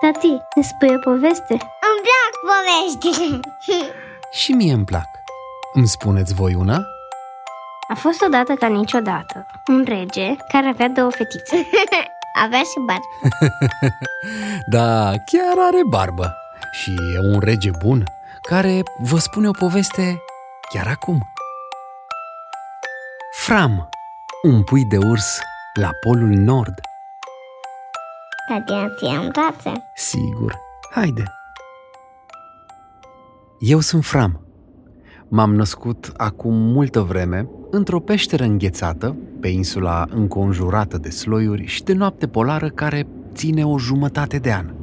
Tati, ne spui o poveste? Îmi plac poveștile Și mie îmi plac. Îmi spuneți voi una? A fost odată ca niciodată un rege care avea două fetițe. Avea și bar Da, chiar are barbă. Și e un rege bun care vă spune o poveste chiar acum. Fram, un pui de urs la polul nord. Tati, ți-am tațe Sigur, haide. Eu sunt Fram. M-am născut acum multă vreme într-o peșteră înghețată, pe insula înconjurată de sloiuri și de noapte polară care ține o jumătate de an.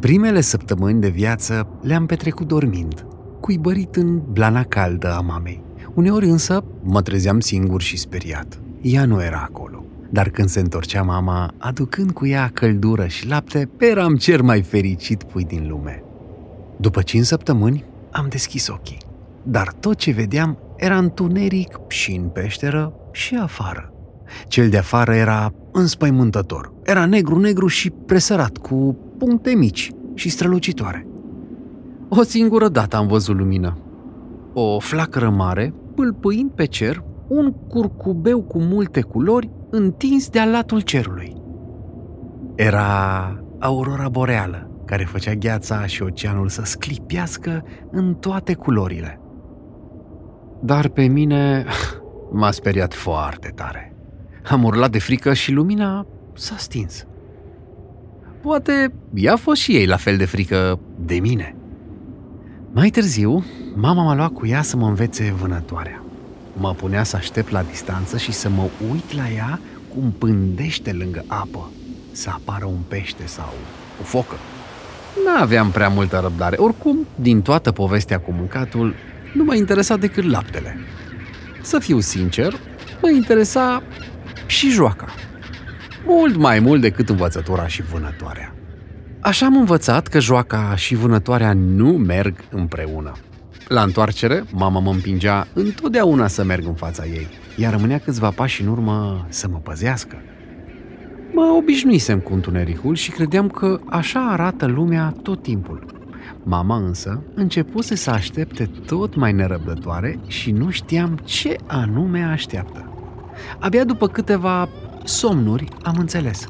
Primele săptămâni de viață le-am petrecut dormind, cuibărit în blana caldă a mamei. Uneori însă mă trezeam singur și speriat. Ea nu era acolo. Dar când se întorcea mama, aducând cu ea căldură și lapte, eram cel mai fericit pui din lume. După cinci săptămâni, am deschis ochii. Dar tot ce vedeam era întuneric și în peșteră și afară. Cel de afară era înspăimântător. Era negru-negru și presărat, cu puncte mici și strălucitoare. O singură dată am văzut lumină. O flacără mare, pâlpâind pe cer, un curcubeu cu multe culori întins de-a latul cerului. Era aurora boreală, care făcea gheața și oceanul să sclipiască în toate culorile. Dar pe mine m-a speriat foarte tare. Am urlat de frică și lumina s-a stins. Poate ea a fost și ei la fel de frică de mine. Mai târziu, mama m-a luat cu ea să mă învețe vânătoarea. Mă punea să aștept la distanță și să mă uit la ea cum pândește lângă apă să apară un pește sau o focă. N-aveam prea multă răbdare. Oricum, din toată povestea cu mâncatul, nu m-a interesat decât laptele. Să fiu sincer, mă interesa și joaca. Mult mai mult decât învățătura și vânătoarea. Așa am învățat că joaca și vânătoarea nu merg împreună. La întoarcere, mama mă împingea întotdeauna să merg în fața ei, iar rămânea câțiva pași în urmă să mă păzească. Mă obișnuisem cu întunericul și credeam că așa arată lumea tot timpul. Mama însă începuse să aștepte tot mai nerăbdătoare și nu știam ce anume așteaptă. Abia după câteva somnuri am înțeles.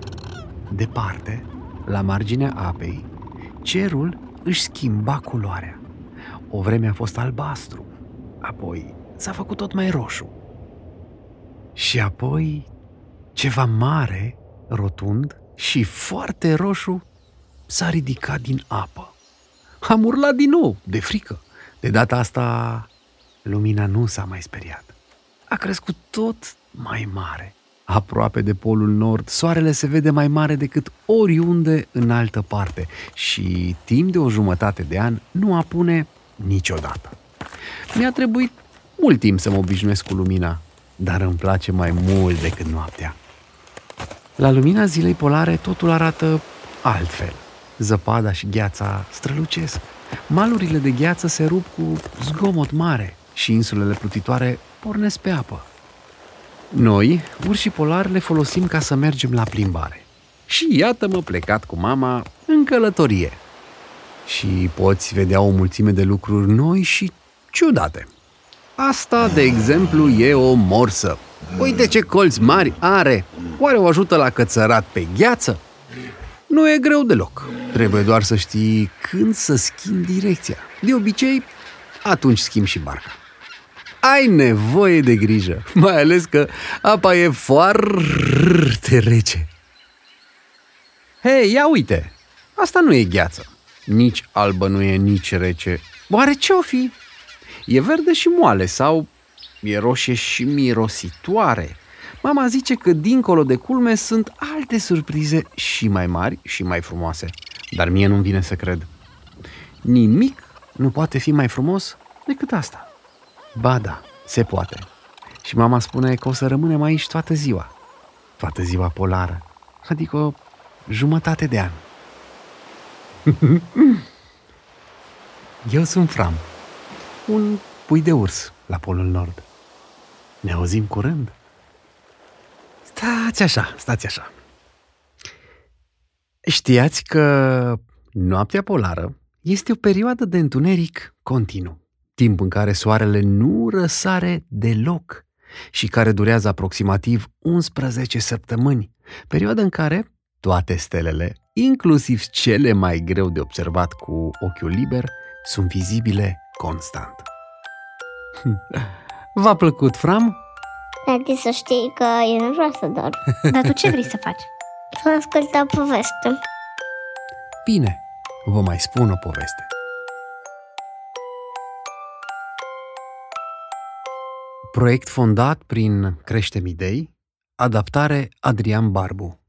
Departe, la marginea apei, cerul își schimba culoarea. O vreme a fost albastru, apoi s-a făcut tot mai roșu. Și apoi ceva mare, rotund și foarte roșu s-a ridicat din apă. Am urlat din nou, de frică. De data asta, lumina nu s-a mai speriat. A crescut tot mai mare. Aproape de polul nord, soarele se vede mai mare decât oriunde în altă parte și timp de o jumătate de an nu apune niciodată. Mi-a trebuit mult timp să mă obișnuiesc cu lumina, dar îmi place mai mult decât noaptea. La lumina zilei polare totul arată altfel. Zăpada și gheața strălucesc. Malurile de gheață se rup cu zgomot mare și insulele plutitoare pornesc pe apă. Noi, urșii polari, le folosim ca să mergem la plimbare. Și iată-mă plecat cu mama în călătorie. Și poți vedea o mulțime de lucruri noi și ciudate. Asta, de exemplu, e o morsă. Uite ce colți mari are! Oare o ajută la cățărat pe gheață? Nu e greu deloc. Trebuie doar să știi când să schimbi direcția. De obicei, atunci schimbi și barca. Ai nevoie de grijă, mai ales că apa e foarte rece. Hei, ia uite! Asta nu e gheață. Nici albă nu e, nici rece. Oare ce-o fi? E verde și moale sau e roșie și mirositoare. Mama zice că dincolo de culme sunt alte surprize și mai mari și mai frumoase. Dar mie nu-mi vine să cred. Nimic nu poate fi mai frumos decât asta. Ba da, se poate. Și mama spune că o să rămânem aici toată ziua. Toată ziua polară. Adică o jumătate de an. Eu sunt Fram, un pui de urs la Polul Nord. Ne auzim curând. Stați așa, stați așa. Știați că noaptea polară este o perioadă de întuneric continuu, timp în care soarele nu răsare deloc și care durează aproximativ 11 săptămâni, perioada în care toate stelele, inclusiv cele mai greu de observat cu ochiul liber, sunt vizibile constant. V-a plăcut, Fram? Tati, să știi că eu nu vreau să dorm. Dar tu ce vrei să faci? Să ascult o poveste. Bine, vă mai spun o poveste. Proiect fondat prin Creștem Idei, adaptare Adrian Barbu.